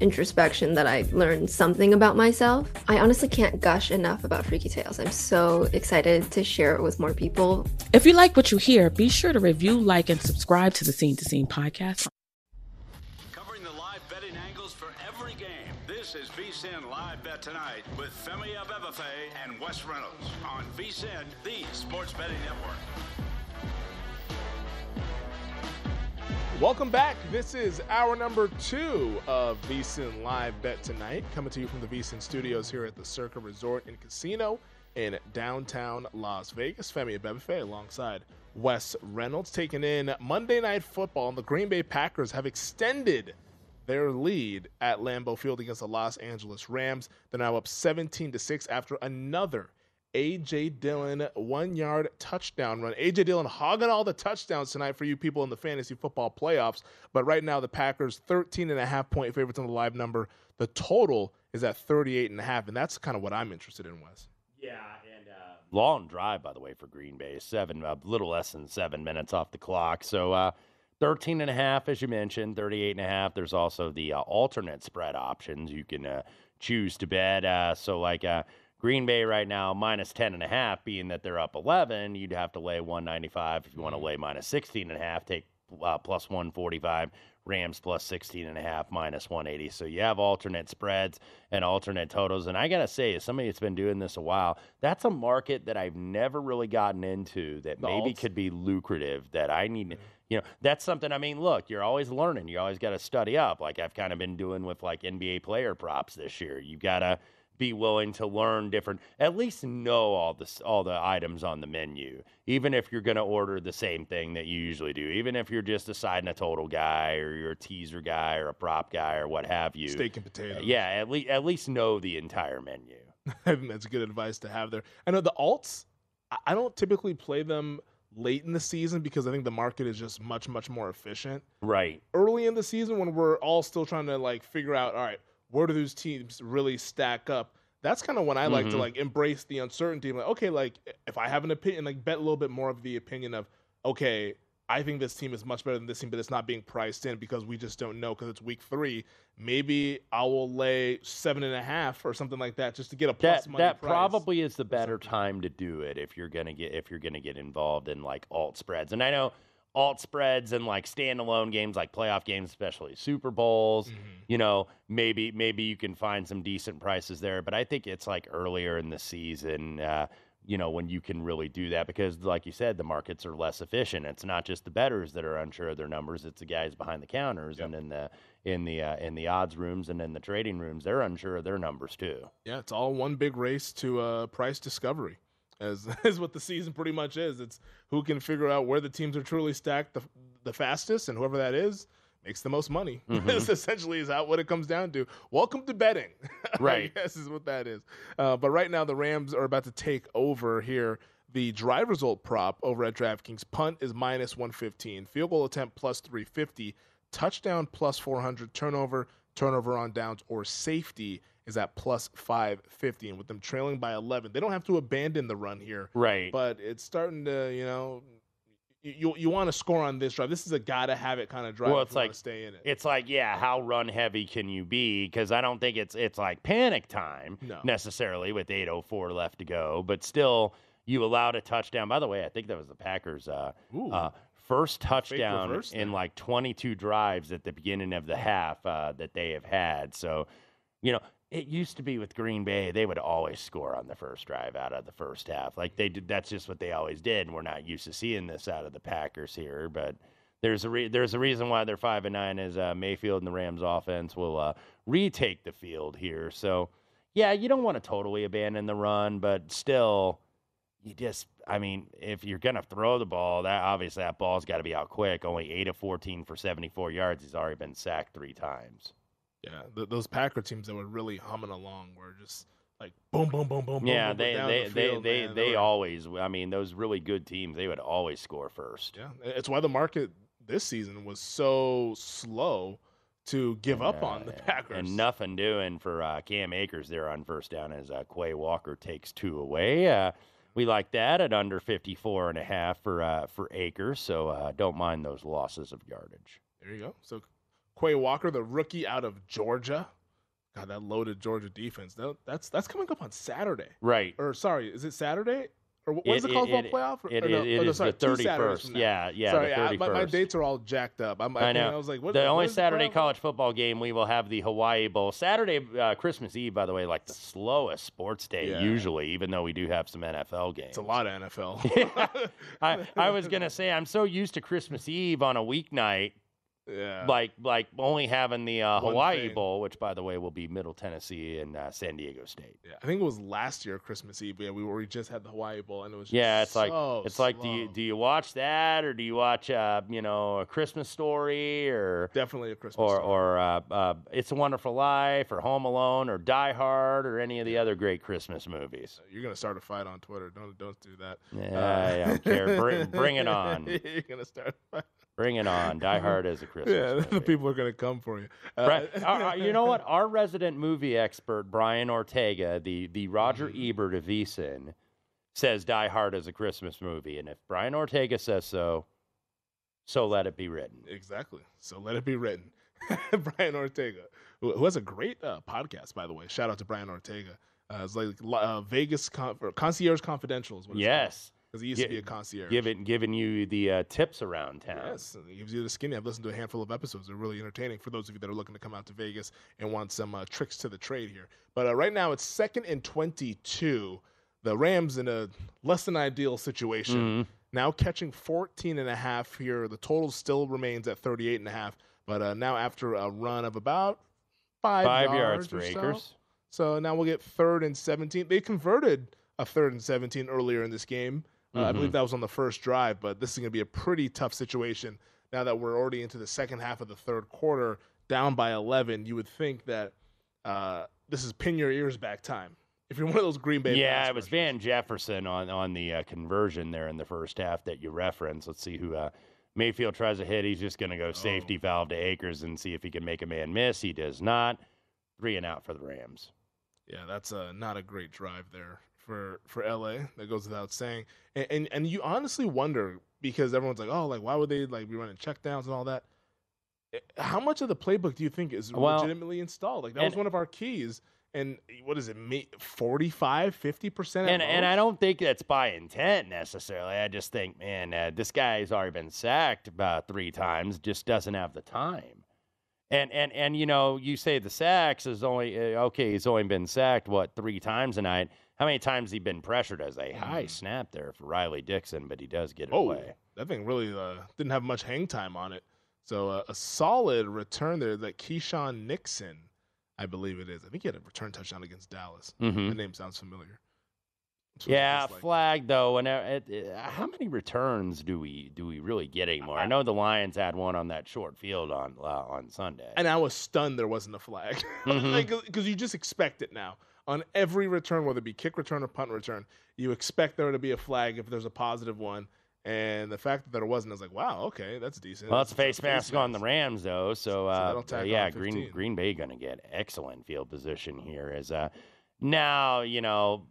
introspection that I learned something about myself. I honestly can't gush enough about Freaky Tales. I'm so excited to share it with more people. If you like what you hear, be sure to review, like, and subscribe to the Scene to Scene podcast Covering the live betting angles for every game. This is VSIN Live Bet Tonight with Femi Abebefe and Wes Reynolds on VSIN, the sports betting network. Welcome back. This is hour number two of VSIN Live Bet Tonight, coming to you from the VSIN studios here at the Circa Resort and Casino in downtown Las Vegas. Femi Abebefe alongside Wes Reynolds taking in Monday Night Football, and the Green Bay Packers have extended their lead at Lambeau Field against the Los Angeles Rams. They're now up 17 to 6 after another AJ Dillon one yard touchdown run. AJ Dillon hogging all the touchdowns tonight for you people in the fantasy football playoffs. But right now, the Packers 13 and a half point favorites on the live number. The total is at 38 and a half, and that's kind of what I'm interested in, Wes. Yeah, and uh, long drive by the way for Green Bay, seven a little less than seven minutes off the clock. So uh, 13 and a half, as you mentioned, 38 and a half. There's also the uh, alternate spread options you can uh, choose to bet. Uh, so like uh, Green Bay right now minus 10 and a half, being that they're up 11, you'd have to lay 195 if you want to lay minus 16 and a half. Take uh, plus 145. Rams plus 16 and a half, minus 180. So you have alternate spreads and alternate totals. And I got to say, as somebody that's been doing this a while, that's a market that I've never really gotten into that The maybe alts? could be lucrative that I need. You know, that's something. I mean, look, you're always learning. You always got to study up. Like I've kind of been doing with like NBA player props this year. You got to be willing to learn different at least know all the all the items on the menu even if you're going to order the same thing that you usually do even if you're just deciding a total guy or you're a teaser guy or a prop guy or what have you Steak and uh, potatoes. yeah at least at least know the entire menu I think that's good advice to have there. I know the alts, I don't typically play them late in the season because I think the market is just much, much more efficient. right Early in the season, when we're all still trying to like figure out, all right, where do those teams really stack up? That's kind of when I like to Mhm. like embrace the uncertainty. I'm like, okay, like if I have an opinion, like bet a little bit more of the opinion of, okay, I think this team is much better than this team, but it's not being priced in because we just don't know because it's week three. Maybe I will lay seven and a half or something like that just to get a plus that money that price. probably is the better time to do it if you're gonna get if you're gonna get involved in like alt spreads. And I know alt spreads and like standalone games like playoff games, especially Super Bowls, Mm-hmm. you know, maybe maybe you can find some decent prices there. But I think it's like earlier in the season, uh, you know, when you can really do that because like you said, the markets are less efficient. It's not just the betters that are unsure of their numbers, it's the guys behind the counters and in the in the uh, in the odds rooms and in the trading rooms, they're unsure of their numbers too. Yeah, it's all one big race to uh, price discovery, as is what the season pretty much is. It's who can figure out where the teams are truly stacked the the fastest, and whoever that is makes the most money. That's essentially is how what it comes down to. Welcome to betting, Right. Guess is what that is. Uh, but right now, the Rams are about to take over here. The drive result prop over at DraftKings punt is minus 115, field goal attempt plus 350, touchdown plus 400, turnover, turnover on downs, or safety is at plus 550. And with them trailing by 11, they don't have to abandon the run here. Right. But it's starting to, you know, you you, want to score on this drive. This is a gotta have it kind of drive. well, it's like stay in it. It's like, yeah, how run heavy can you be? Because I don't think it's it's like panic time No. necessarily with 8:04 left to go, but still, you allowed a touchdown. By the way, I think that was the Packers' uh, uh, first touchdown in like 22 drives at the beginning of the half uh, that they have had. So, you know, it used to be with Green Bay, they would always score on the first drive out of the first half. Like they did, that's just what they always did. And we're not used to seeing this out of the Packers here, but there's a re- there's a reason why they're five and nine is uh, Mayfield and the Rams offense will uh, retake the field here. So yeah, you don't want to totally abandon the run, but still, you just I mean, if you're gonna throw the ball, that obviously that ball's got to be out quick. Only eight of fourteen for 74 yards. He's already been sacked three times. Yeah, th- those Packer teams that were really humming along were just like boom, boom, boom, boom. Yeah, boom, they they the they field, they, man. they were- always. I mean, those really good teams, they would always score first. Yeah, it's why the market this season was so slow to give up on the Packers. And nothing doing for uh, Cam Akers there on first down as uh, Quay Walker takes two away. Uh, we like that at under 54 and a half for uh, for Akers, so uh, don't mind those losses of yardage. There you go. So Quay Walker, the rookie out of Georgia. God, that loaded Georgia defense. That, that's that's coming up on Saturday. Right. Or sorry, is it Saturday? Or wh- when's the college it- ball playoff? Or, it- or no, it oh, no, is sorry, the 31st. Yeah, yeah, Sorry, the I- my, my dates are all jacked up. I'm, I I, know. I was like, what, the only Saturday playoff? college football game we will have the Hawaii Bowl. Saturday, uh, Christmas Eve, by the way, like the slowest sports day Yeah. usually, even though we do have some NFL games. It's a lot of NFL. I, I was gonna say I'm so used to Christmas Eve on a weeknight, yeah. like like only having the uh, Hawaii thing. Bowl, which by the way will be Middle Tennessee and uh, San Diego State. Yeah, I think it was last year Christmas Eve. Yeah, we were we just had the Hawaii Bowl, and it was just Yeah, it's like so it's like do you do you watch that or do you watch uh, you know a Christmas Story or definitely a Christmas or Story. or uh, uh, It's a Wonderful Life or Home Alone or Die Hard or any of the other great Christmas movies. You're gonna start a fight on Twitter. Don't don't do that. Yeah, I don't care. Bring- bring it on. You're gonna start. a fight. Bring it on. Die Hard is a Christmas Yeah, movie. the people are gonna come for you. Uh, Bri- our- you know what? Our resident movie expert, Brian Ortega, the, the Roger Mm-hmm. Ebert of VSIN, says Die Hard is a Christmas movie. And if Brian Ortega says so, so let it be written. Exactly. So let it be written. Brian Ortega, who, has a great uh, podcast, by the way. Shout out to Brian Ortega. Uh, it's like uh, Vegas Con- Concierge Confidential is what it's Yes. Because he used Gi- to be a concierge. Giving, giving you the uh, tips around town. Yes, it gives you the skinny. I've listened to a handful of episodes. They're really entertaining for those of you that are looking to come out to Vegas and want some uh, tricks to the trade here. But uh, right now, it's second and 22. The Rams in a less than ideal situation. Mhm. Now catching 14 and a half here. The total still remains at 38 and a half. But uh, now after a run of about five, Five yards for or so. So now we'll get third and 17. They converted a third and 17 earlier in this game. Uh, I believe that was on the first drive, but this is going to be a pretty tough situation now that we're already into the second half of the third quarter, down by 11. You would think that uh, this is pin your ears back time. If you're one of those Green Bay Yeah, it was Van Jefferson on on the uh, conversion there in the first half that you referenced. Let's see who uh, Mayfield tries to hit. He's just going to go safety valve to Akers and see if he can make a man miss. He does not. Three and out for the Rams. Yeah, that's uh, not a great drive there for for LA. That goes without saying. And, and and you honestly wonder because everyone's like, oh, like why would they like be running checkdowns and all that? Eh, How much of the playbook do you think is Well, legitimately installed? Like that was one of our keys. And what is it, ma- 45, 50 percent? And and I don't think that's by intent necessarily. I just think, man, uh, this guy's already been sacked about three times. Just doesn't have the time. And and and you know, you say the sacks is only uh, okay. He's only been sacked what three times a night. How many times he been pressured as a high snap there for Riley Dixon? But he does get it Oh, away. that thing really uh, didn't have much hang time on it. So uh, a solid return there. That Keisean Nixon, I believe it is. I think he had a return touchdown against Dallas. Mhm. The name sounds familiar. Yeah, flag though. And uh, it, it, how many returns do we do we really get anymore? I know the Lions had one on that short field on uh, on Sunday. And I was stunned there wasn't a flag because Mhm. like, you just expect it now on every return, whether it be kick return or punt return. You expect there to be a flag if there's a positive one. And the fact that there wasn't, I was like, wow, okay, that's decent. Well, it's a face mask on the Rams though, so, uh, that'll tack yeah, Green Green Bay going to get excellent field position here. As uh, now you know,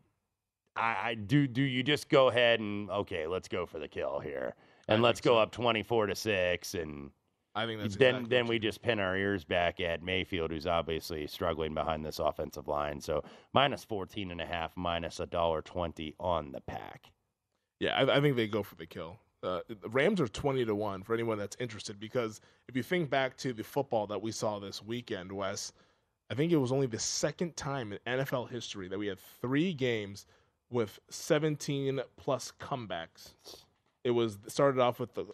I, I do do you just go ahead and okay, let's go for the kill here, and let's go up twenty four to six, and I think that's then exactly then we just pin our ears back at Mayfield, who's obviously struggling behind this offensive line. So minus 14 and a half, minus a dollar twenty on the pack. Yeah, I, I think they go for the kill. Uh, the Rams are twenty to one for anyone that's interested because if you think back to the football that we saw this weekend, Wes, I think it was only the second time in NFL history that we had three games with seventeen plus comebacks. It was started off with the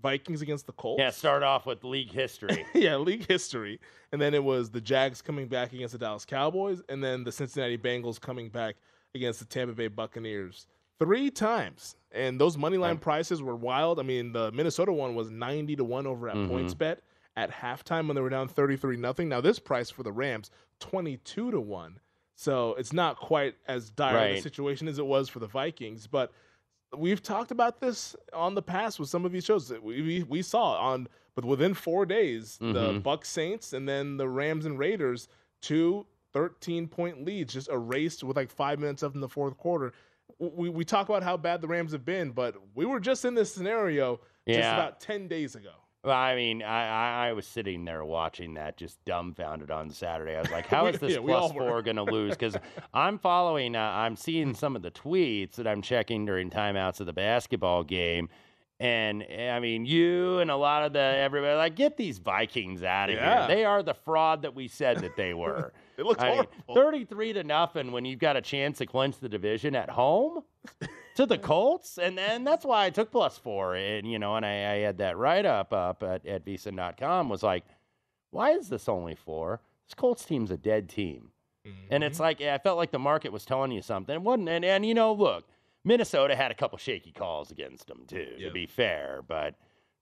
Vikings against the Colts. Yeah, start off with league history. yeah, league history. And then it was the Jags coming back against the Dallas Cowboys, and then the Cincinnati Bengals coming back against the Tampa Bay Buccaneers. Three times. And those money line prices were wild. I mean, the Minnesota one was 90 to 1 over at Mhm. PointsBet at halftime when they were down 33 nothing. Now this price for the Rams 22 to 1. So it's not quite as dire of a situation as it was for the Vikings, but we've talked about this on the past with some of these shows that we we, we saw on but within 4 days the Mhm. Bucks Saints and then the Rams and Raiders two 13 point leads just erased with like 5 minutes left in the fourth quarter. We we talk about how bad the Rams have been, but we were just in this scenario just about 10 days ago. Well, I mean, I, I, I was sitting there watching that, just dumbfounded on Saturday. I was like, "How is this Yeah, plus four going to lose?" Because I'm following, uh, I'm seeing some of the tweets that I'm checking during timeouts of the basketball game, and eh, I mean, you and a lot of the everybody like, get these Vikings out of Yeah. here. They are the fraud that we said that they were. It looks I mean, horrible. Thirty-three to nothing when you've got a chance to clinch the division at home to the Colts, and then that's why I took plus four. And you know, and I, I had that write up up at, at VSiN.com was like, why is this only four? This Colts team's a dead team, and it's like I felt like the market was telling you something. It wasn't, and, and you know, look, Minnesota had a couple shaky calls against them too. To be fair, but.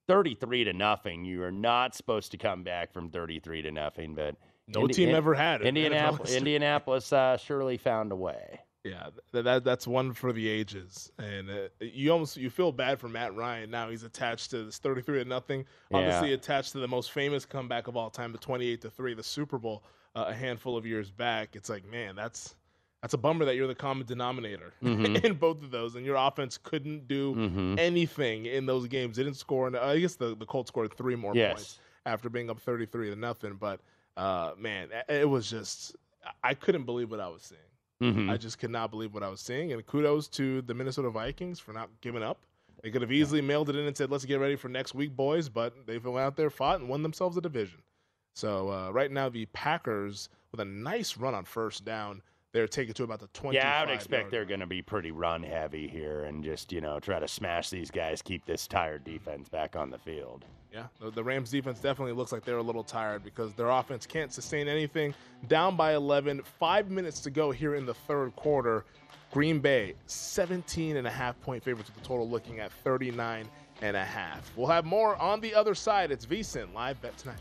33 to nothing. You are not supposed to come back from 33 to nothing, but No team ever had it in Indianapolis. Indianapolis uh, surely found a way. Yeah, th- that that's one for the ages, and uh, you almost you feel bad for Matt Ryan now. He's attached to this thirty-three to nothing. Obviously Yeah. attached to the most famous comeback of all time, the twenty-eight to three, the Super Bowl, uh, a handful of years back. It's like, man, that's that's a bummer that you're the common denominator Mhm. in both of those, and your offense couldn't do Mhm. anything in those games. Didn't score, and I guess the the Colts scored three more Yes. points after being up thirty-three to nothing. But uh, man, it was just I couldn't believe what I was seeing. Mhm. I just could not believe what I was seeing. And kudos to the Minnesota Vikings for not giving up. They could have easily mailed it in and said, let's get ready for next week, boys. But they went out there, fought, and won themselves a division. So uh, right now, the Packers, with a nice run on first down, they're taking to about the 20. Yeah, I would expect they're going to be pretty run heavy here and just, you know, try to smash these guys, keep this tired defense back on the field. Yeah, the, the Rams defense definitely looks like they're a little tired because their offense can't sustain anything. Down by 11, five minutes to go here in the third quarter. Green Bay, 17 and a half point favorites with the total looking at 39 and a half. We'll have more on the other side. It's VSIN live bet tonight.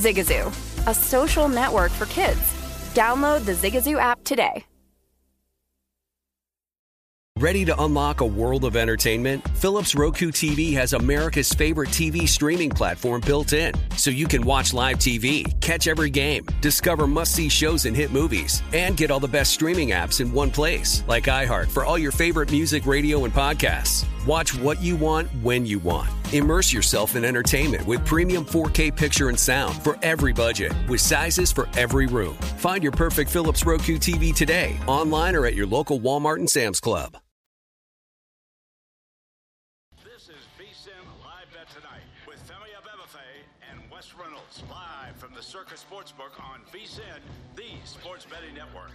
Zigazoo, a social network for kids. Download the Zigazoo app today. Ready to unlock a world of entertainment? Philips Roku TV has America's favorite TV streaming platform built in, so you can watch live TV, catch every game, discover must see shows and hit movies, and get all the best streaming apps in one place, like iHeart for all your favorite music, radio, and podcasts. Watch what you want when you want. Immerse yourself in entertainment with premium 4K picture and sound for every budget, with sizes for every room. Find your perfect Philips Roku TV today, online or at your local Walmart and Sam's Club. This is VSIN Live Bet Tonight with Femi Abebefe and Wes Reynolds. Live from the Circa Sportsbook on VSIN, the sports betting network.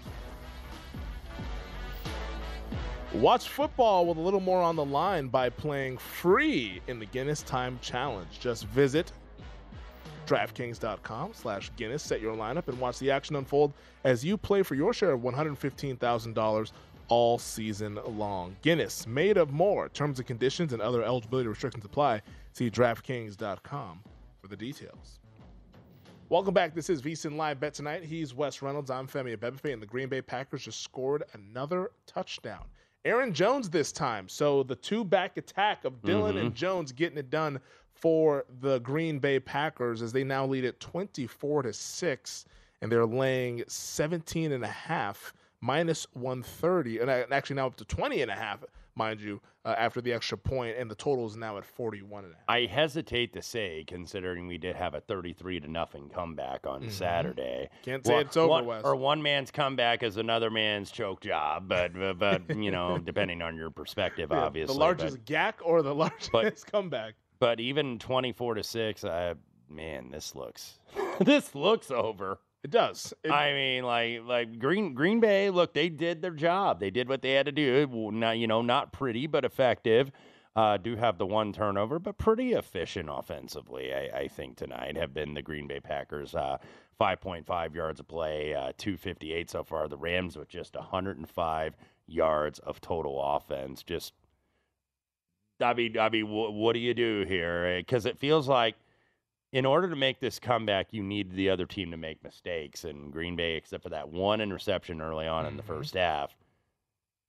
Watch football with a little more on the line by playing free in the Guinness Time Challenge. Just visit DraftKings.com slash Guinness, set your lineup, and watch the action unfold as you play for your share of $115,000 all season long. Guinness, made of more. Terms and conditions and other eligibility restrictions apply. See DraftKings.com for the details. Welcome back. This is VSIN Live Bet Tonight. He's Wes Reynolds. I'm Femi Abebefe, and the Green Bay Packers just scored another touchdown. Aaron Jones this time. So the two back attack of Dillon Mhm. and Jones getting it done for the Green Bay Packers as they now lead at 24 to 6 and they're laying 17 and a half minus 130 and actually now up to 20 and a half mind you uh, after the extra point and the total is now at 41 and a half. I hesitate to say, considering we did have a 33 to nothing comeback on Mhm. Saturday. Can't say One- it's over, one- Wes. Or one man's comeback is another man's choke job, but but, but, you know, depending on your perspective, Yeah, obviously. the but- largest gack or the largest comeback. But even 24 to 6, I man, this looks this looks over. It does. I mean, like like Green Green Bay, look, they did their job. They did what they had to do. Not you know, not pretty, but effective. Uh, do have the one turnover, but pretty efficient offensively. I, I think tonight have been the Green Bay Packers. Uh, 5.5 yards of play, uh, 258 so far. The Rams with just 105 yards of total offense. Just I mean, I mean, wh- what do you do here? Because it feels like in order to make this comeback, you need the other team to make mistakes. And Green Bay, except for that one interception early on in the first half,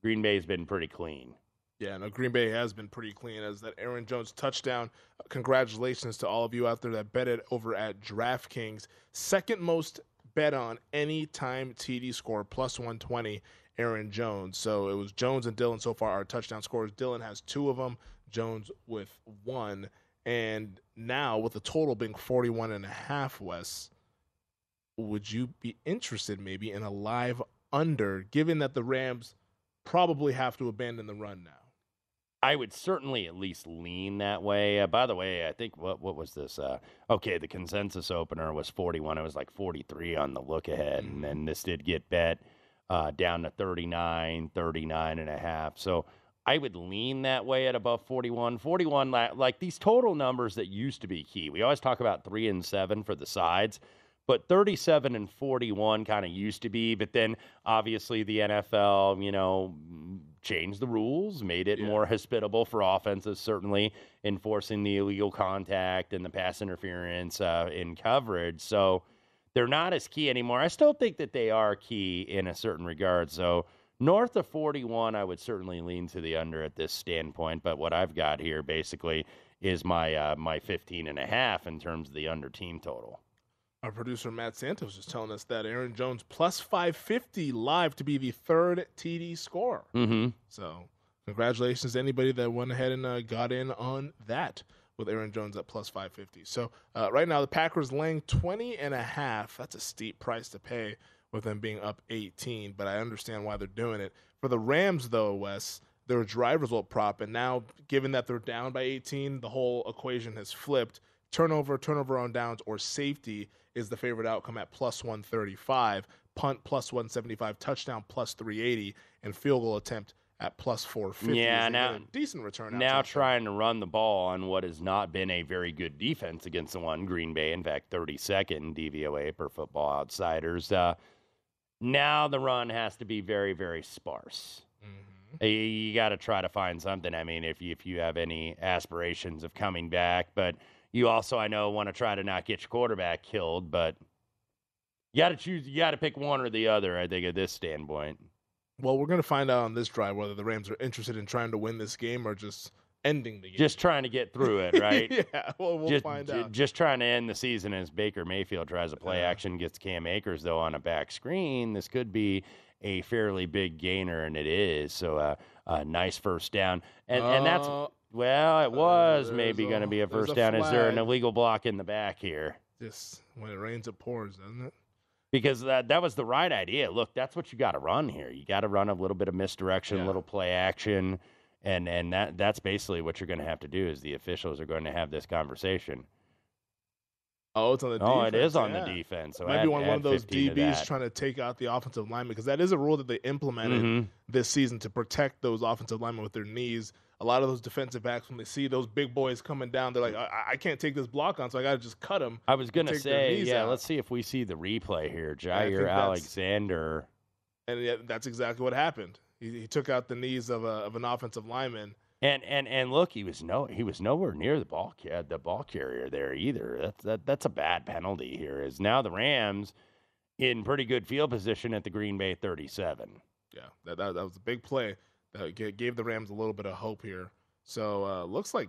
Green Bay's been pretty clean. Yeah, no, Green Bay has been pretty clean as that Aaron Jones touchdown. Uh, Congratulations to all of you out there that bet it over at DraftKings. Second most bet on any time TD score, plus 120, Aaron Jones. So it was Jones and Dillon so far, our touchdown scorers. Dillon has two of them, Jones with one. And now with the total being 41 and a half, Wes, would you be interested maybe in a live under, given that the Rams probably have to abandon the run now? I would certainly at least lean that way. Uh, by the way, I think what what was this? Uh, okay, the consensus opener was 41. It was like 43 on the look ahead, and then this did get bet uh, down to 39, 39 and a half. So I would lean that way at above 41. 41, like these total numbers that used to be key. We always talk about three and seven for the sides. But 37 and 41 kind of used to be, but then obviously the NFL, you know, changed the rules, made it more hospitable for offenses, certainly enforcing the illegal contact and the pass interference uh, in coverage. So they're not as key anymore. I still think that they are key in a certain regard. So north of 41, I would certainly lean to the under at this standpoint. But what I've got here basically is my uh, my 15 and a half in terms of the under team total. Our producer Matt Santos is telling us that Aaron Jones plus 550 live to be the third TD scorer. Mm-hmm. So congratulations to anybody that went ahead and uh, got in on that with Aaron Jones at plus 550. So uh, right now the Packers laying 20 and a half. That's a steep price to pay with them being up 18, but I understand why they're doing it. For the Rams though, Wes, they're a drive result prop, and now given that they're down by 18, the whole equation has flipped. Turnover, turnover on downs, or safety is the favorite outcome at plus 135. Punt plus 175, touchdown plus 380, and field goal attempt at plus 450. Yeah, now decent return. Now trying to run the ball on what has not been a very good defense against the one Green Bay. In fact, 32nd in DVOA per Football Outsiders. Uh, now the run has to be very, very sparse. Mm-hmm. You, you got to try to find something. I mean, if you, if you have any aspirations of coming back, but you also, I know, want to try to not get your quarterback killed, but you got to choose. You got to pick one or the other. I think at this standpoint. Well, we're going to find out on this drive whether the Rams are interested in trying to win this game or just ending the game. Just trying to get through it, right? yeah, well, we'll just, find j- out. Just trying to end the season as Baker Mayfield tries to play action, gets Cam Akers though on a back screen. This could be a fairly big gainer, and it is. So, uh, a nice first down, and and that's Uh, well, it was maybe going to be a first a down. Is there an illegal block in the back here? Just when it rains, it pours, doesn't it? because that that was the right idea. Look, that's what you got to run here. You got to run a little bit of misdirection, a little play action, and and that that's basically what you're going to have to do. Is the officials are going to have this conversation. Oh, it's on the Oh, defense. it is on yeah. the defense. So It might add- be one, one of those 15 to DBs trying to take out the offensive lineman because that is a rule that they implemented Mhm. this season to protect those offensive linemen with their knees. A lot of those defensive backs, when they see those big boys coming down, they're like, I, I can't take this block on, so I got to just cut them. I was going to say, yeah. out. Let's see if we see the replay here. Jaire Alexander. And yeah, that's exactly what happened. He, he took out the knees of, a, of an offensive lineman. And and and look, he was no he was nowhere near the ball the ball carrier there either. That's that that's a bad penalty here. Is now the Rams in pretty good field position at the Green Bay 37. Yeah, that, that, that was a big play that gave the Rams a little bit of hope here. So uh, looks like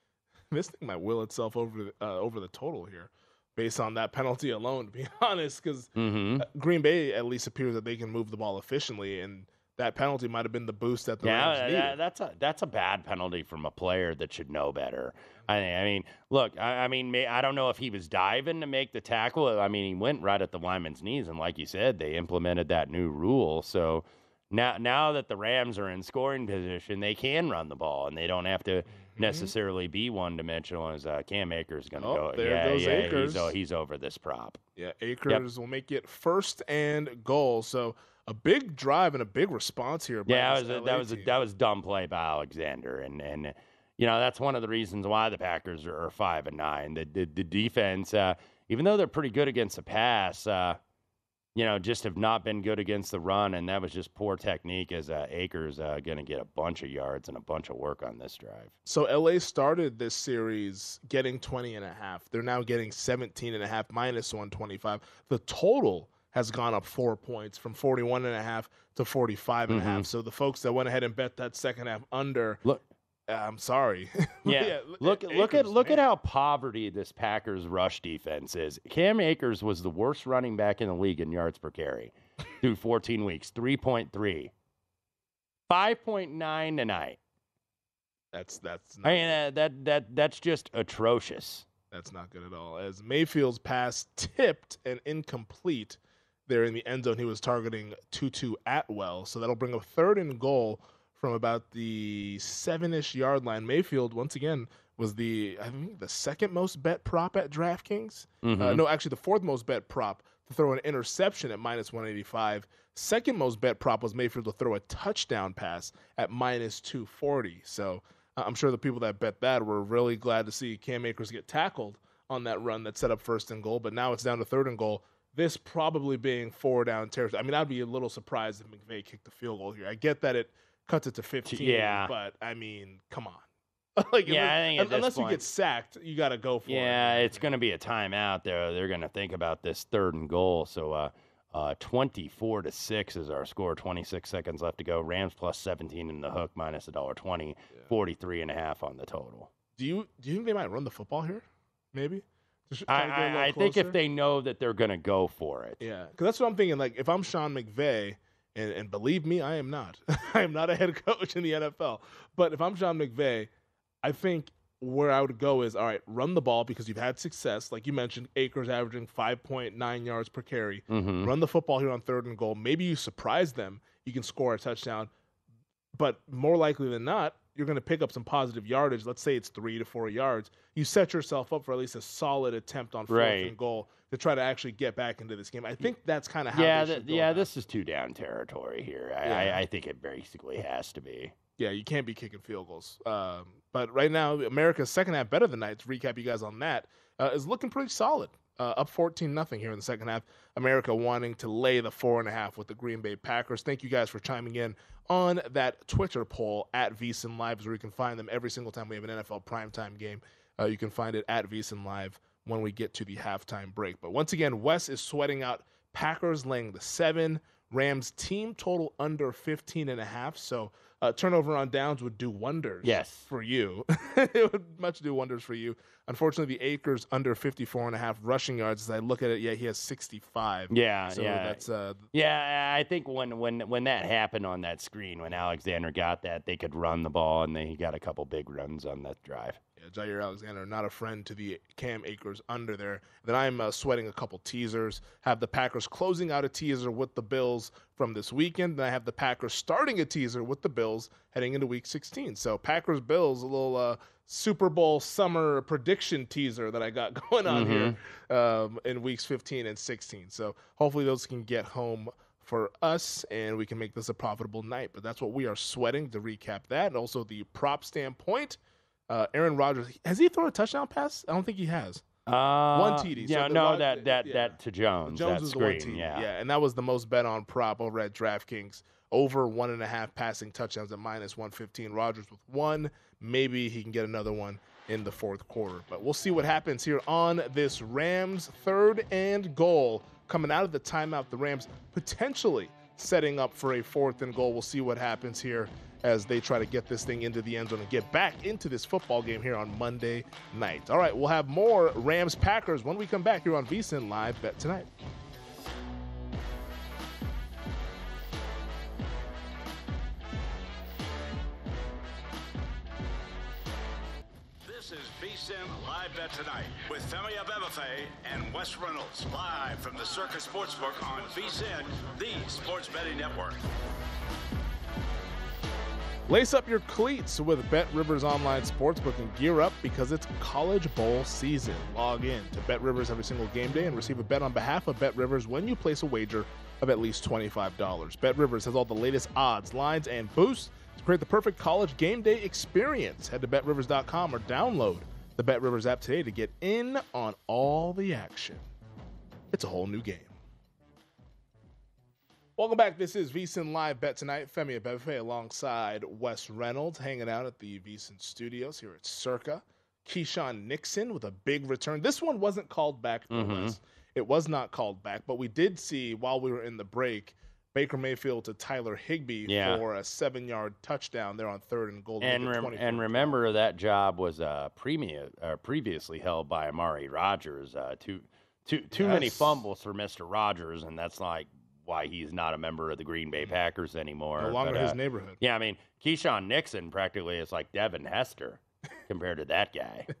this thing might will itself over the, uh, over the total here, based on that penalty alone. To be honest, because Mm-hmm. Green Bay at least appears that they can move the ball efficiently, and that penalty might have been the boost that the Rams needed. that, that's a that's a bad penalty from a player that should know better. I, I mean, look, I, I mean, may, I don't know if he was diving to make the tackle. I mean, he went right at the lineman's knees, and like you said, they implemented that new rule. So now, now that the Rams are in scoring position, they can run the ball, and they don't have to necessarily be one dimensional. As uh, Cam Akers going to Mm-hmm. Oh, go, there yeah, yeah, Akers. he's he's over this prop. Yeah, Akers will make it first and goal. So a big drive and a big response here. Yeah, that was a, that was a, that was dumb play by Alexander, and and you know that's one of the reasons why the Packers are, are five and nine. The the, the defense, uh, even though they're pretty good against the pass, uh, you know, just have not been good against the run, and that was just poor technique. As uh, Akers uh, going to get a bunch of yards and a bunch of work on this drive. So LA started this series getting 20 and a half. They're now getting 17 and a half minus 125. The total has gone up 4 points from 41 and a half to 45 and a half. Mhm. So the folks that went ahead and bet that second half under Look, I'm sorry. Yeah, look look at look at how poverty this Packers rush defense is. Cam Akers was the worst running back in the league in yards per carry through 14 weeks, 3.3. 5.9 tonight. That's that's I mean uh, that that that's just atrocious. That's not good at all. As Mayfield's pass tipped and incomplete there in the end zone, he was targeting Tutu Atwell. So that'll bring a third and goal from about the seven ish yard line. Mayfield, once again, was the, I think, the second most bet prop at DraftKings. Uh, Mhm. no, actually, the fourth most bet prop to throw an interception at minus 185. Second most bet prop was Mayfield to throw a touchdown pass at minus 240. So uh, I'm sure the people that bet that were really glad to see Cam Akers get tackled on that run that set up first and goal. But now it's down to third and goal. This probably being four down territory. I mean, I'd be a little surprised if McVay kicked the field goal here. I get that it cuts it to 15. Yeah. But I mean, come on. like, yeah, I think at unless point, you get sacked, you got to go for yeah, it. Yeah, it's going to be a timeout there. They're going to think about this third and goal. So, uh, uh, 24 to 6 is our score. 26 seconds left to go. Rams plus 17 in the hook, minus $1.20. Yeah. 43 and a half on the total. Do you do you think they might run the football here? Maybe. I, I, I think if they know that they're going to go for it. Yeah, because that's what I'm thinking. Like if I'm Sean McVay, and, and believe me, I am not. I am not a head coach in the NFL. But if I'm Sean McVay, I think where I would go is all right, run the ball because you've had success. Like you mentioned, Akers averaging 5.9 yards per carry. Mm-hmm. Run the football here on third and goal. Maybe you surprise them. You can score a touchdown. But more likely than not, you're going to pick up some positive yardage. Let's say it's three to four yards. You set yourself up for at least a solid attempt on fourth right. and goal to try to actually get back into this game. I think that's kind of how. Yeah, th- yeah. This is two down territory here. I, Yeah. I, I think it basically has to be. Yeah, you can't be kicking field goals. Um, but right now, America's second half better than night. To recap you guys on that, uh, is looking pretty solid. Uh, up 14 nothing here in the second half. America wanting to lay the four and a half with the Green Bay Packers. Thank you guys for chiming in on that Twitter poll at VSiN Live, where you can find them every single time we have an NFL primetime game. Uh, you can find it at VSiN Live when we get to the halftime break. But once again, Wes is sweating out Packers laying the seven. Rams team total under 15 and a half. So uh, turnover on downs would do wonders Yes. for you. it would much do wonders for you. Unfortunately, the Akers under 54 and a half rushing yards. As I look at it, yeah, he has 65. Yeah, so yeah. that's uh, Yeah, I think when when when that happened on that screen, when Alexander got that, they could run the ball, and then he got a couple big runs on that drive. Jaire Alexander, not a friend to the Cam Akers under there. Then I'm uh, sweating a couple teasers. Have the Packers closing out a teaser with the Bills from this weekend. Then I have the Packers starting a teaser with the Bills heading into Week 16. So Packers Bills, a little uh, Super Bowl summer prediction teaser that I got going on here um, in Weeks 15 and 16. So hopefully those can get home for us and we can make this a profitable night. But that's what we are sweating to recap that. And also the prop standpoint. Uh, Aaron Rodgers has he thrown a touchdown pass? I don't think he has. Uh, one TD. Yeah, So no, that that yeah. that to Jones. Jones that screen, the one TD. yeah. yeah, and that was the most bet on prop over at DraftKings. Over one and a half passing touchdowns at minus one fifteen. Rodgers with one. Maybe he can get another one in the fourth quarter. But we'll see what happens here on this Rams third and goal coming out of the timeout. The Rams potentially setting up for a fourth and goal. We'll see what happens here as they try to get this thing into the end zone and get back into this football game here on Monday night. All right, we'll have more Rams Packers when we come back here on VSiN Live Bet Tonight. This is VSiN Live Bet Tonight with Femi Abebefe and Wes Reynolds live from the Circa Sportsbook on VSiN, the sports betting network. Lace up your cleats with Bet Rivers Online Sportsbook and gear up because it's College Bowl season. Log in to Bet Rivers every single game day and receive a bet on behalf of Bet Rivers when you place a wager of at least $25. Bet Rivers has all the latest odds, lines, and boosts to create the perfect college game day experience. Head to betrivers.com or download the Bet Rivers app today to get in on all the action. It's a whole new game. Welcome back. This is VSiN Live Bet Tonight. Femi Abebefe alongside Wes Reynolds hanging out at the VSiN studios here at Circa. Keisean Nixon with a big return. This one wasn't called back. Wes. It was not called back, but we did see while we were in the break Baker Mayfield to Tyler Higbee Yeah. for a seven yard touchdown there on third and goal. And rem- and remember that job was uh, premium, uh, previously held by Amari Rodgers. Uh, too too too many fumbles for Mister Rogers, and that's like why he's not a member of the Green Bay Packers anymore. Mm-hmm. No longer But, his uh, neighborhood. Yeah, I mean Keisean Nixon practically is like Devin Hester compared to that guy.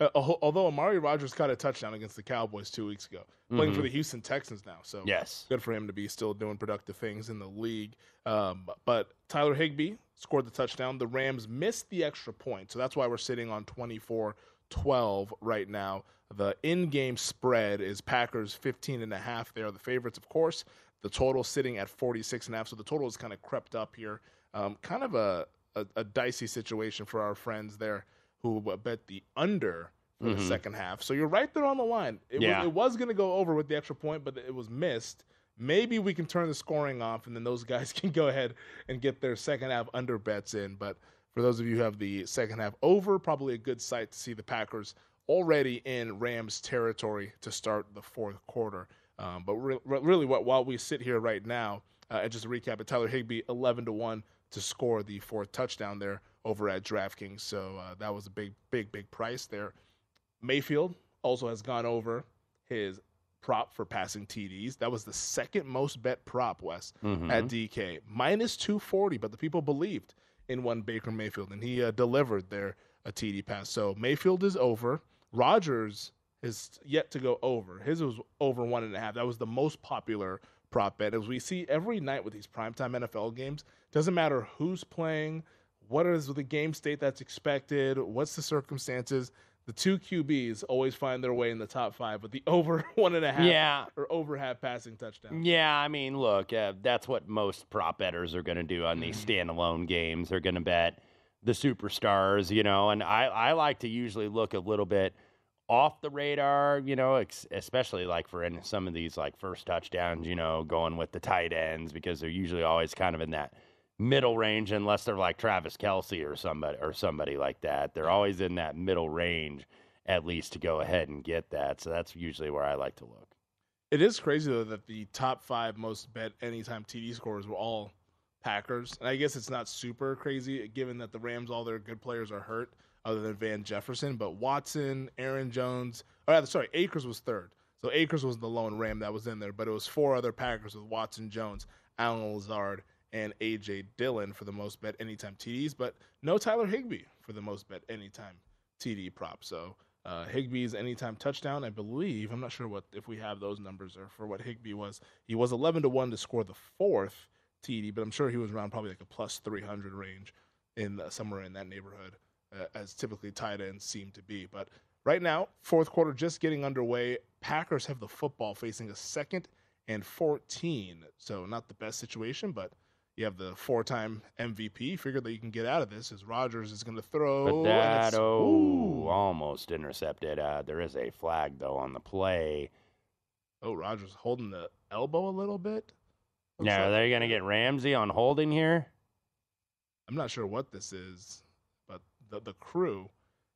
Uh, although Amari Rodgers caught a touchdown against the Cowboys two weeks ago, playing for Mhm. the Houston Texans now. So Yes. good for him to be still doing productive things in the league. Um, but Tyler Higbee scored the touchdown. The Rams missed the extra point, so that's why we're sitting on 24-12 right now. The in-game spread is Packers 15 and a half. They are the favorites, of course. The total sitting at 46 and a half. So the total has kind of crept up here. Um, kind of a, a, a dicey situation for our friends there who bet the under for the Mhm. second half. So you're right there on the line. It Yeah. was, it was going to go over with the extra point, but it was missed. Maybe we can turn the scoring off, and then those guys can go ahead and get their second half under bets in. But for those of you who have the second half over, probably a good sight to see the Packers already in Rams territory to start the fourth quarter. Um, but re- really, what, while we sit here right now, uh, and just to recap it, Tyler Higbee 11 to one to score the fourth touchdown there over at DraftKings. So uh, that was a big, big, big price there. Mayfield also has gone over his prop for passing TDs. That was the second most bet prop, Wes, Mhm. at DK. Minus 240, but the people believed in one Baker Mayfield, and he uh, delivered there a TD pass. So Mayfield is over. Rodgers is yet to go over. His was over one and a half. That was the most popular prop bet. As we see every night with these primetime NFL games, doesn't matter who's playing, what is the game state that's expected, what's the circumstances. The two QBs always find their way in the top five with the over one and a half Yeah. or over half passing touchdown. Yeah, I mean, look, uh, that's what most prop bettors are going to do on these Mm-hmm. standalone games. They're going to bet the superstars, you know, and I, I like to usually look a little bit off the radar, you know, ex- especially like for in some of these like first touchdowns, you know, going with the tight ends because they're usually always kind of in that middle range unless they're like Travis Kelce or somebody or somebody like that. They're always in that middle range at least to go ahead and get that. So that's usually where I like to look. It is crazy though that the top five most bet anytime TD scores were all Packers, and I guess it's not super crazy given that the Rams all their good players are hurt, other than Van Jefferson. But Watson, Aaron Jones, oh sorry, Akers was third. So Akers was the lone Ram that was in there, but it was four other Packers with Watson, Jones, Allen Lazard, and AJ Dillon for the most bet anytime TDs, but no Tyler Higbee for the most bet anytime TD prop. So uh, Higbee's anytime touchdown, I believe. I'm not sure what if we have those numbers or for what Higbee was. He was 11 to one to score the fourth TD, but I'm sure he was around probably like a plus 300 range in uh, somewhere in that neighborhood, uh, as typically tight ends seem to be. But right now, fourth quarter just getting underway. Packers have the football facing a second and 14, so not the best situation, but. You have the four-time MVP. Figure that you can get out of this is Rodgers is going to throw. But that oh, almost intercepted. Uh, there is a flag though on the play. Oh, Rodgers holding the elbow a little bit. Looks Now, are like- they going to get Ramsey on holding here? I'm not sure what this is, the the crew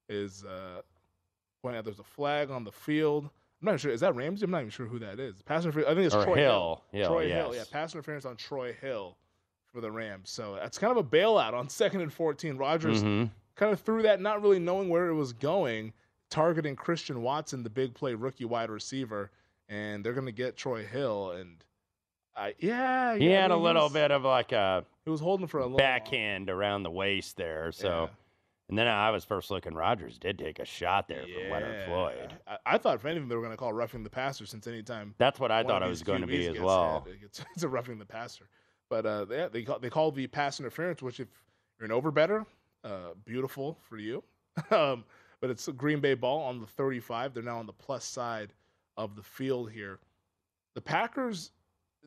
is uh, pointing out there's a flag on the field. I'm not sure. Is that Ramsey? I'm not even sure who that is. Pass interference. I think it's Or Troy Hill. Hill, Troy Hill. Yeah, yes. pass interference on Troy Hill for the Rams. So that's kind of a bailout on second and 14. Rodgers Mhm. kind of threw that, not really knowing where it was going, targeting Christian Watson, the big play rookie wide receiver, and they're going to get Troy Hill. And I, yeah, He yeah, I had a little was- bit of like a He was holding for a little backhand around the waist there. So, and then I was first looking. Rodgers did take a shot there from Leonard Floyd. I, I thought if anything they were going to call roughing the passer since anytime That's what I thought it was going to be as well. hit, it it's a roughing the passer. But uh, they they call, they call the pass interference, which if you're an overbetter, uh, beautiful for you. um, but it's a Green Bay ball on the 35. They're now on the plus side of the field here. The Packers.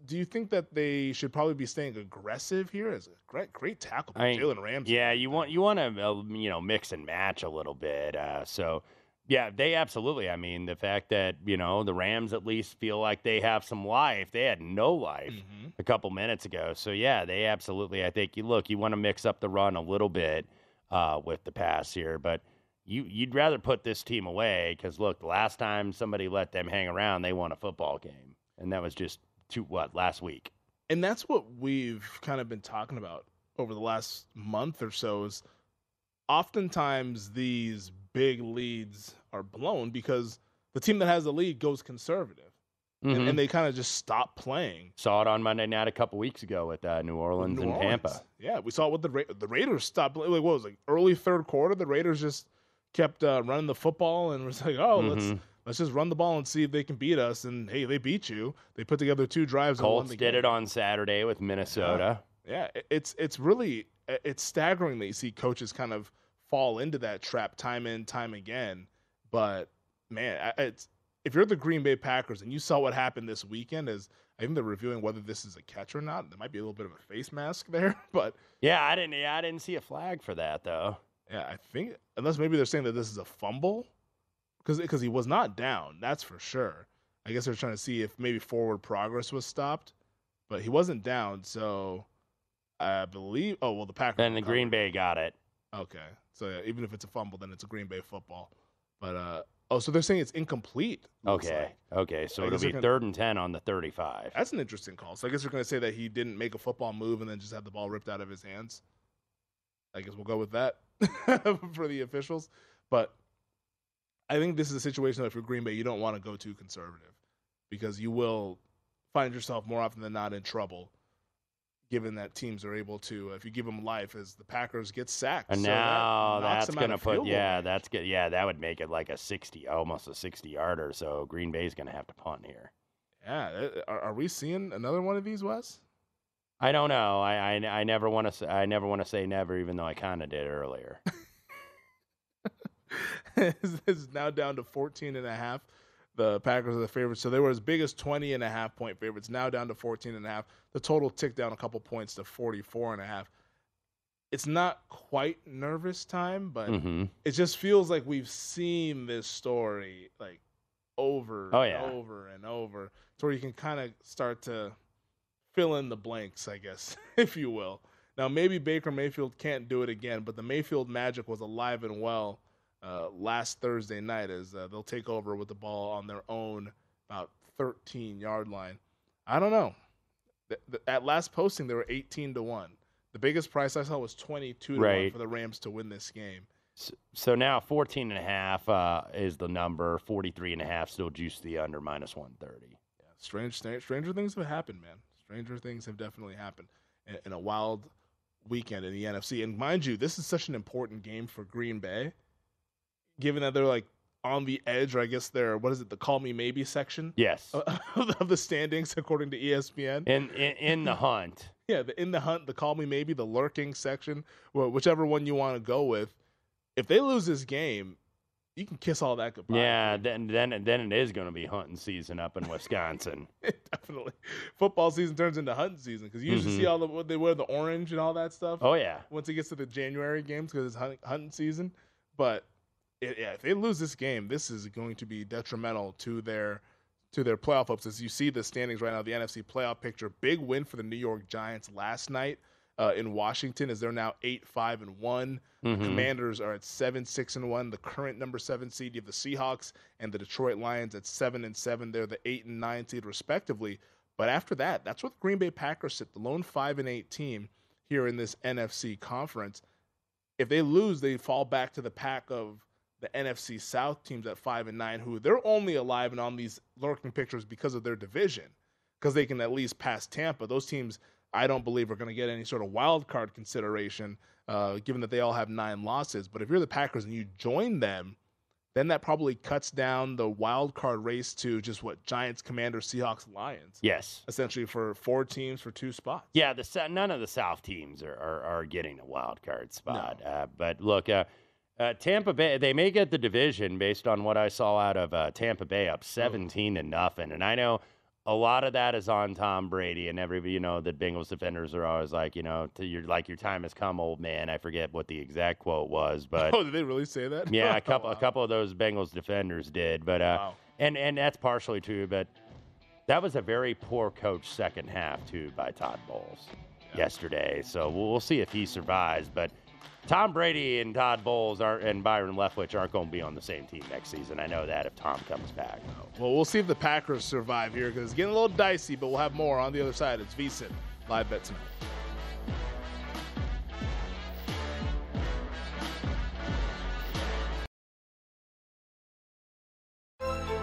Do you think that they should probably be staying aggressive here? As a great great tackle by I mean, Jalen Ramsey. Yeah, you want you want to uh, you know mix and match a little bit. Uh, so yeah, they absolutely. I mean, the fact that you know the Rams at least feel like they have some life. They had no life Mm-hmm. a couple minutes ago. So yeah, they absolutely. I think you look. You want to mix up the run a little bit uh, with the pass here, but. You, you'd rather put this team away because look, the last time somebody let them hang around, they won a football game, and that was just two what last week. and that's what we've kind of been talking about over the last month or so is oftentimes these big leads are blown because the team that has the lead goes conservative and, Mhm. and they kind of just stop playing Saw it on Monday night a couple weeks ago with uh, New Orleans New and Tampa. Yeah, we saw what the Ra- the Raiders stopped. Like what was it, like early third quarter, the Raiders just kept uh, running the football and was like, oh, let's Mhm. Let's just run the ball and see if they can beat us. And hey, they beat you. They put together two drives. Colts did game. it on Saturday with Minnesota. Yeah, it- it's it's really it's staggering that you see coaches kind of fall into that trap time in time again. But man, it's if you're the Green Bay Packers and you saw what happened this weekend, as I think they're reviewing whether this is a catch or not. There might be a little bit of a face mask there, but Yeah, I didn't. Yeah, I didn't see a flag for that though. yeah, I think unless maybe they're saying that this is a fumble because because he was not down, that's for sure. I guess they're trying to see if maybe forward progress was stopped, but he wasn't down, so I believe. Oh well, the Packers. Then the Green Bay got it. Okay, so yeah, even if it's a fumble, then it's a Green Bay football. But uh, oh, so they're saying it's incomplete. Okay. like. Okay. So I it'll be gonna- third and 10 on the 35. That's an interesting call. So I guess we're going to say that he didn't make a football move and then just had the ball ripped out of his hands. I guess we'll go with that for the officials. But I think this is a situation that for Green Bay, you don't want to go too conservative because you will find yourself more often than not in trouble. Given that teams are able to, if you give them life, as the Packers get sacked, And So that now knocks that's going to put, yeah, that's good. Yeah, that would make it like a 60, almost a 60 yarder. So Green Bay's going to have to punt here. Yeah, uh, are, are we seeing another one of these, Wes? I don't know. I I, I never want to say I never want to say never, even though I kind of did earlier. is now down to 14 and a half. The Packers are the favorites. So they were as big as 20 and a half point favorites, now down to 14 and a half. The total ticked down a couple points to 44 and a half. It's not quite nervous time, but Mhm. it just feels like we've seen this story like over Oh, and yeah. over and over. To where you can kind of start to fill in the blanks, I guess, if you will. Now, maybe Baker Mayfield can't do it again, but the Mayfield magic was alive and well uh, last Thursday night as uh, they'll take over with the ball on their own about 13 yard line. I don't know. Th- th- At last posting, they were 18 to 1. The biggest price I saw was 22 to 1 for the Rams to win this game. So, so now 14 and a half uh, is the number. 43 and a half still juice the under minus 130. strange, strange stranger things have happened, man. Stranger things have definitely happened in, in a wild weekend in the NFC. And mind you, this is such an important game for Green Bay, given that they're like on the edge, or I guess they're what is it, the call me maybe section Yes. of the standings according to ESPN. In, in in the hunt. Yeah, the in the hunt, the call me maybe, the lurking section, whichever one you want to go with. If they lose this game, you can kiss all that goodbye. Yeah, then then then it is going to be hunting season up in Wisconsin. definitely. Football season turns into hunting season because you usually Mhm. see all the what they wear the orange and all that stuff. Oh, yeah. Once it gets to the January games because it's hunting, hunting season, but it, yeah, if they lose this game, this is going to be detrimental to their to their playoff hopes. As you see the standings right now, the NFC playoff picture, big win for the New York Giants last night. Uh, in Washington, as they're now eight five and one. Mhm. The Commanders are at seven six and one. The current number seven seed, you have the Seahawks and the Detroit Lions at seven and seven. They're the eight and nine seed respectively. But after that, that's what the Green Bay Packers sit, the lone five and eight team here in this NFC conference. If they lose, they fall back to the pack of the NFC South teams at five and nine, who they're only alive and on these lurking pictures because of their division, because they can at least pass Tampa. Those teams, I don't believe, are going to get any sort of wild card consideration, uh, given that they all have nine losses. But if you're the Packers and you join them, then that probably cuts down the wild card race to just what Giants, Commanders, Seahawks, Lions. Yes. Essentially for four teams for two spots. Yeah, the none of the South teams are, are, are getting a wild card spot. Uh, but look, uh, uh, Tampa Bay they may get the division based on what I saw out of uh, Tampa Bay up seventeen to nothing, and I know a lot of that is on Tom Brady and every you know the Bengals defenders are always like you know to your like your time has come, old man. I forget what the exact quote was, but oh, did they really say that? yeah, a couple a couple of those Bengals defenders did, but uh, and and that's partially true, but that was a very poor coach second half too by Todd Bowles yesterday. So we'll, we'll see if he survives, but. Tom Brady and Todd Bowles aren't, and Byron Leftwich aren't going to be on the same team next season. I know that if Tom comes back. Well, we'll see if the Packers survive here because it's getting a little dicey, but we'll have more on the other side. It's VSIN live bet tonight.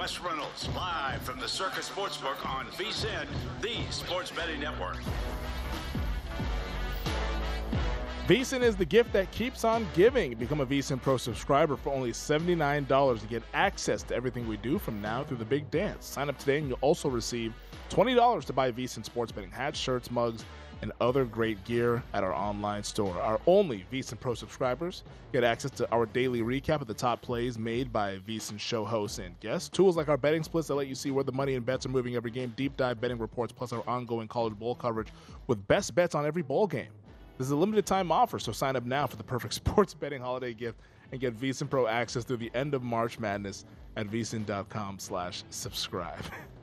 Wes Reynolds live from the Circa Sportsbook on VSIN, the sports betting network. VSIN is the gift that keeps on giving. Become a VSIN Pro subscriber for only $79 to get access to everything we do from now through the big dance. Sign up today and you'll also receive $20 to buy VSIN sports betting hats, shirts, mugs, and other great gear at our online store. Our only VSIN Pro subscribers get access to our daily recap of the top plays made by VSIN show hosts and guests. Tools like our betting splits that let you see where the money and bets are moving every game, deep dive betting reports, plus our ongoing college bowl coverage with best bets on every bowl game. This is a limited time offer, so sign up now for the perfect sports betting holiday gift and get VSIN Pro access through the end of March Madness at vsin.com slash subscribe.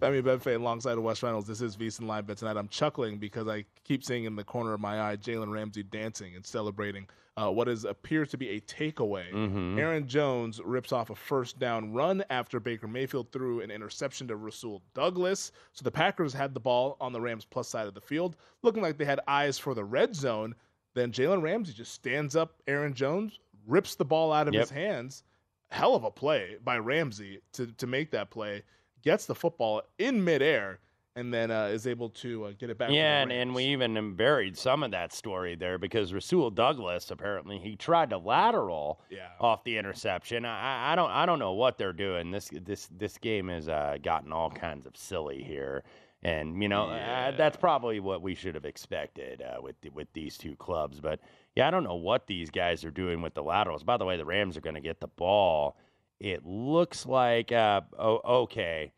Femi Abebefe alongside of Wes Reynolds. This is VSIN Live Bet tonight. I'm chuckling because I keep seeing in the corner of my eye Jalen Ramsey dancing and celebrating uh, what is appears to be a takeaway. Mhm. Aaron Jones rips off a first down run after Baker Mayfield threw an interception to Rasul Douglas. So the Packers had the ball on the Rams plus side of the field, looking like they had eyes for the red zone. Then Jalen Ramsey just stands up Aaron Jones, rips the ball out of Yep. his hands. Hell of a play by Ramsey to, to make that play. Gets the football in midair and then uh, is able to uh, get it back. Yeah, and, and we even buried some of that story there because Rasul Douglas apparently he tried to lateral Yeah. off the interception. I, I- don't I don't know what they're doing. This this this game has uh, gotten all kinds of silly here, and you know uh, that's probably what we should have expected uh, with the, with these two clubs. But yeah, I don't know what these guys are doing with the laterals. By the way, the Rams are going to get the ball. It looks like uh, oh, okay.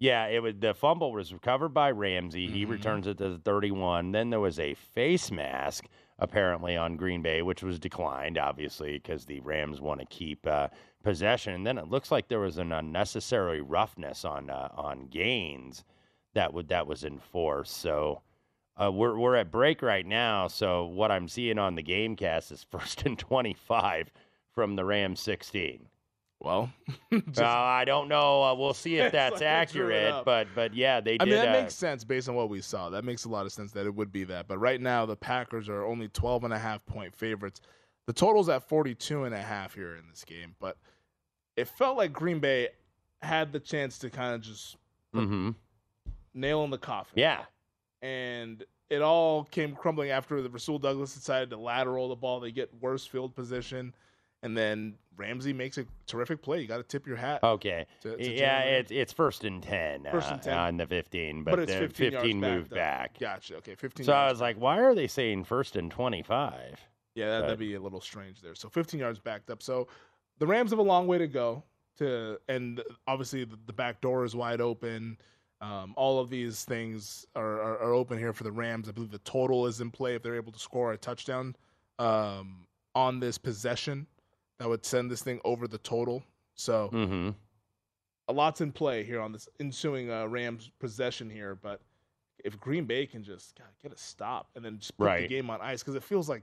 Yeah, it was the fumble was recovered by Ramsey. He returns it to the 31. Then there was a face mask apparently on Green Bay, which was declined, obviously, because the Rams want to keep uh, possession. And then it looks like there was an unnecessary roughness on uh, on Gaines that would that was enforced. So uh, we're we're at break right now. So what I'm seeing on the game cast is first and 25 from the Rams 16. Well, Uh, I don't know. Uh, we'll see if that's like I drew it accurate, but but yeah, they do. I did. mean, that uh, makes sense based on what we saw. That makes a lot of sense that it would be that. But right now, the Packers are only 12 and a half point favorites. The total's at 42 and a half here in this game. But it felt like Green Bay had the chance to kind of just mhm. nail in the coffin. Yeah. And it all came crumbling after the Rasul Douglas decided to lateral the ball. They get worse field position. And then Ramsey makes a terrific play. You got to tip your hat. Okay. to- to yeah, it's it's first and ten. First uh, and 10. on the fifteen, but, But it's the 15 yards back, moved back. Gotcha. Okay, 15 So I was like, why are they saying first and twenty-five? Yeah, that, But- that'd be a little strange there. So 15 yards backed up. So the Rams have a long way to go to, and obviously the, the back door is wide open. Um, all of these things are, are, are open here for the Rams. I believe the total is in play if they're able to score a touchdown um, on this possession. That would send this thing over the total. So Mm-hmm. a lot's in play here on this ensuing uh, Rams possession here. But if Green Bay can just God, get a stop and then just put the game on ice, because it feels like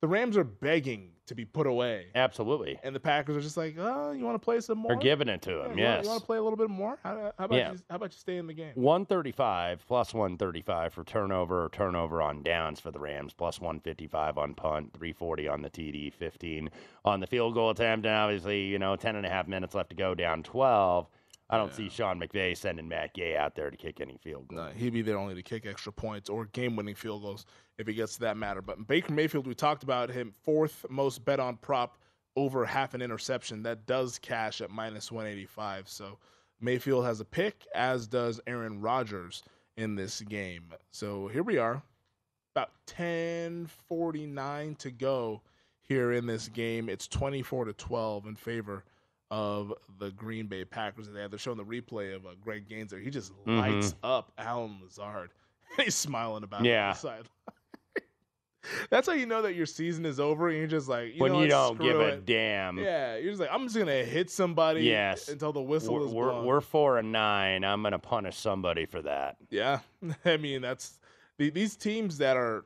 the Rams are begging to be put away, Absolutely. and the Packers are just like, oh, you want to play some more? They're giving it to Yeah, wanna- yes. You want to play a little bit more? How, how about Yeah. you, how about you stay in the game? 135 plus 135 for turnover or turnover on downs for the Rams, plus 155 on punt, 340 on the TD, 15 on the field goal attempt. And obviously, you know, 10 and a half minutes left to go, down 12. I don't see Sean McVay sending Matt Gay out there to kick any field goal. No, he'd be there only to kick extra points or game-winning field goals if he gets to that matter. But Baker Mayfield, we talked about him, fourth most bet on prop over half an interception. That does cash at minus 185. So Mayfield has a pick, as does Aaron Rodgers in this game. So here we are, about 10:49 to go here in this game. It's 24 to 12 in favor of the Green Bay Packers. They have they're showing the replay of uh, Greg Gaines there. He just lights Mhm. up Allen Lazard. He's smiling about Yeah. it on the side. That's how you know that your season is over. And you're just like, you when know you don't give screw a damn. Yeah, you're just like, I'm just gonna hit somebody. Yes. until the whistle we're, is we're, blown. we're four and nine. I'm going to punish somebody for that. Yeah, I mean that's the, these teams that are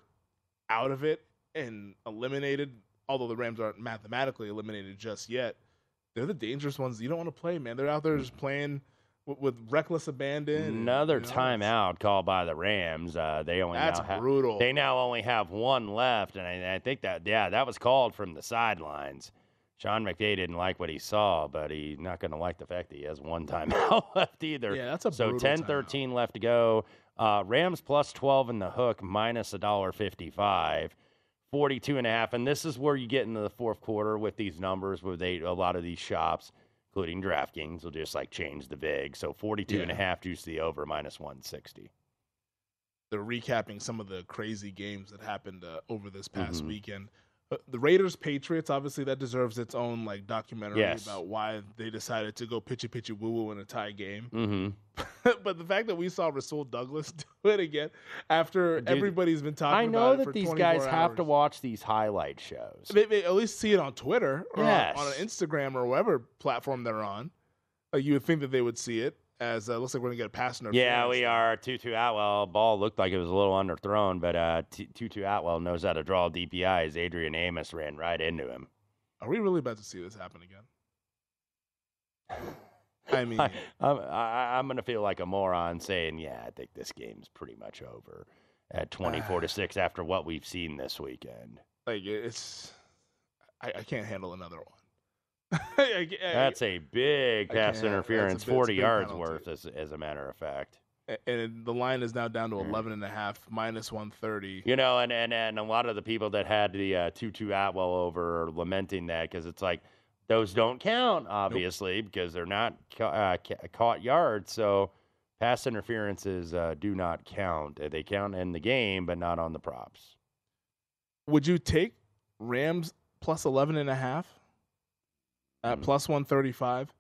out of it and eliminated. Although the Rams aren't mathematically eliminated just yet, they're the dangerous ones. You don't want to play, man. They're out there just playing with, with reckless abandon. and, Another you know, timeout called by the Rams. Uh, they only That's now brutal. They now only have one left, and I, I think that yeah, that was called from the sidelines. Sean McVay didn't like what he saw, but he's not going to like the fact that he has one timeout left either. Yeah, that's a so brutal 10 13 left to go. Uh, Rams plus 12 in the hook, minus a dollar 55. 42 and a half. And this is where you get into the fourth quarter with these numbers where they, a lot of these shops, including DraftKings, will just like change the VIG. So 42 and a Yeah. half juice the over, minus 160. they're recapping some of the crazy games that happened uh, over this past Mhm. weekend. Uh, the Raiders Patriots obviously that deserves its own like documentary Yes. about why they decided to go pitchy pitchy woo woo in a tie game. Mm-hmm. but the fact that we saw Rasul Douglas do it again after Dude, everybody's been talking I know that these 24 guys have to watch these highlight shows. They, they at least see it on Twitter or on- Yes. on, an Instagram or whatever platform they're on. Like you would think that they would see it as uh, looks like we're gonna get a pass interference. Yeah, we are. Tutu Atwell ball looked like it was a little underthrown, but uh, Tutu Atwell knows how to draw DPIs. Adrian Amos ran right into him. Are we really about to see this happen again? I mean, I, I'm, I, I'm going to feel like a moron saying, yeah, I think this game's pretty much over at 24 to 6 after what we've seen this weekend. like it's I, I can't handle another one. That's a big pass interference, a big- 40 it's a big yards penalty. worth, as, as a matter of fact. And the line is now down to 11 and a half minus 130 You know, and, and, and a lot of the people that had the uh, Tutu Atwell over are lamenting that because it's like those don't count, obviously, because they're not ca- uh, ca- caught yards. So pass interferences uh, do not count. Uh, They count in the game, but not on the props. would you take rams plus 11 and a half Mm. at plus 135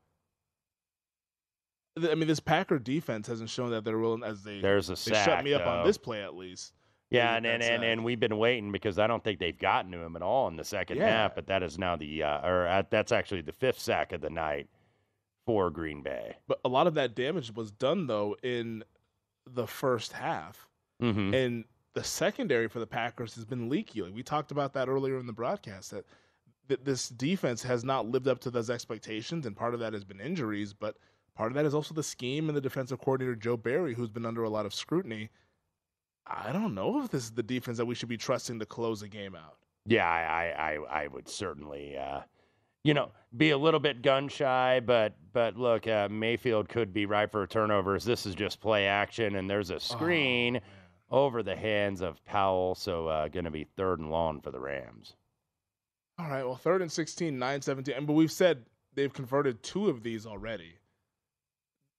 Th- i mean this packer defense hasn't shown that they're willing as they There's a they shut me up on this play at least Yeah, and and, and, and we've been waiting because I don't think they've gotten to him at all in the second Yeah. half. But that is now the uh, or uh, that's actually the fifth sack of the night for Green Bay. but a lot of that damage was done though in the first half Mm-hmm. and the secondary for the Packers has been leaky. Like we talked about that earlier in the broadcast that th- this defense has not lived up to those expectations, and part of that has been injuries, but part of that is also the scheme and the defensive coordinator Joe Barry, who's been under a lot of scrutiny. I don't know if this is the defense that we should be trusting to close a game out. Yeah, I, I, I, I would certainly, uh, you know, be a little bit gun shy, but but look, uh, Mayfield could be right for turnovers. This is just play action, and there's a screen over the hands of Powell, so uh, going to be third and long for the Rams. All right, well, third and 16, 9 17. And, but we've said they've converted two of these already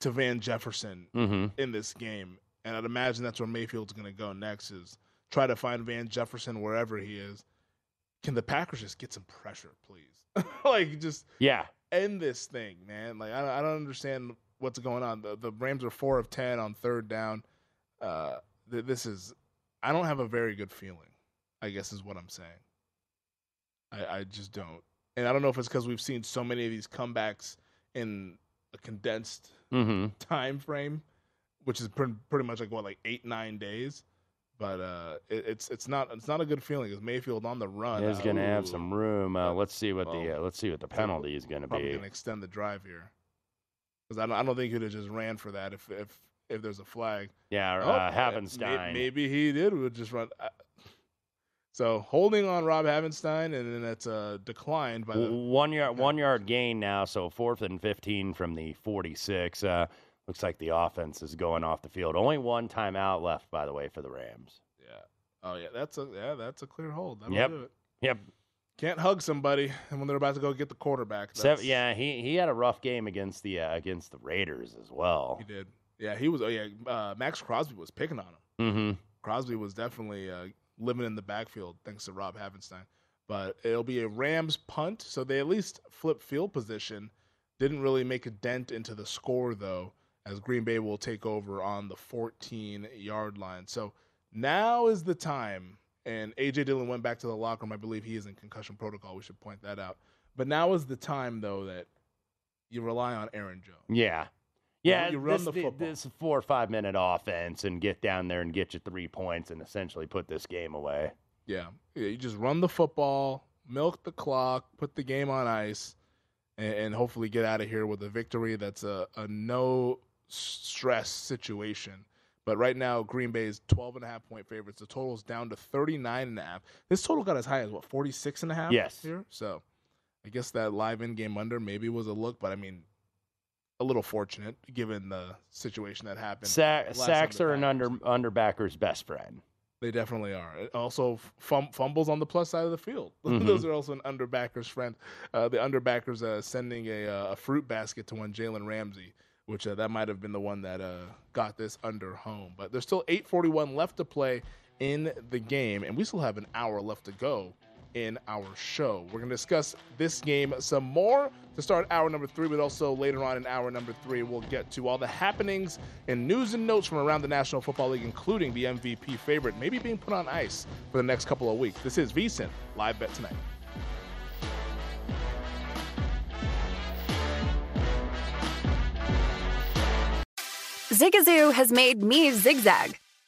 to Van Jefferson Mhm. in this game. And I'd imagine that's where Mayfield's going to go next is try to find Van Jefferson wherever he is. Can the Packers just get some pressure, please? like, just Yeah, end this thing, man. Like, I, don't- I don't understand what's going on. The, the Rams are 4 of 10 on third down. Uh, th- this is, I don't have a very good feeling, I guess is what I'm saying. I, I just don't. and I don't know if it's because we've seen so many of these comebacks in a condensed Mhm. time frame, which is pretty, pretty much like what like eight nine days. But uh, it, it's it's not it's not a good feeling because Mayfield on the run He's uh, going to have some room. Uh, let's see what the uh, let's see what the penalty is going to be. going to extend the drive here because I don't I don't think he'd have just ran for that if if if there's a flag. Yeah, Oh, uh, Havenstein. Maybe he did would just run. So holding on Rob Havenstein, and then it's uh, declined by the one yard one yard gain now, so fourth and fifteen from the forty six. Uh, looks like the offense is going off the field. Only one timeout left, by the way, for the Rams. Yeah. Oh yeah, that's a yeah, that's a clear hold. That'll Yep. do it. Yep. Can't hug somebody, and when they're about to go get the quarterback. Sev- that's- yeah, he he had a rough game against the uh, against the Raiders as well. he did. Yeah, he was. Oh yeah, uh, Maxx Crosby was picking on him. Mm-hmm. Crosby was definitely uh, living in the backfield thanks to Rob Havenstein. But it'll be a Rams punt, so they at least flip field position. Didn't really make a dent into the score though, as Green Bay will take over on the 14 yard line. So now is the time. And AJ Dillon went back to the locker room. I believe he is in concussion protocol. We should point that out. But now is the time though that you rely on Aaron Jones. Yeah. You- Yeah, you run this, the football. this four or five minute offense and get down there and get you three points and essentially put this game away. Yeah. yeah, you just run the football, milk the clock, put the game on ice, and, and hopefully get out of here with a victory that's a, a no stress situation. But right now, Green Bay is 12 and a half point favorites. The total's down to 39 and a half. This total got as high as what, 46 and a half Yes. here? So I guess that live in game under maybe was a look, but I mean, a little fortunate given the situation that happened. Sa- sacks are an under underbacker's best friend. they definitely are. Also, fum- fumbles on the plus side of the field. Mhm. Those are also an underbacker's friend. Uh, the underbackers uh, sending a, uh, a fruit basket to one Jalen Ramsey, which uh, that might have been the one that uh, got this under home. But there's still 8:41 left to play in the game, and we still have an hour left to go in our show. We're going to discuss this game some more to start hour number three, but also later on in hour number three, we'll get to all the happenings and news and notes from around the National Football League, including the MVP favorite, maybe being put on ice for the next couple of weeks. This is VSIN Live Bet Tonight. Zigazoo has made me zigzag.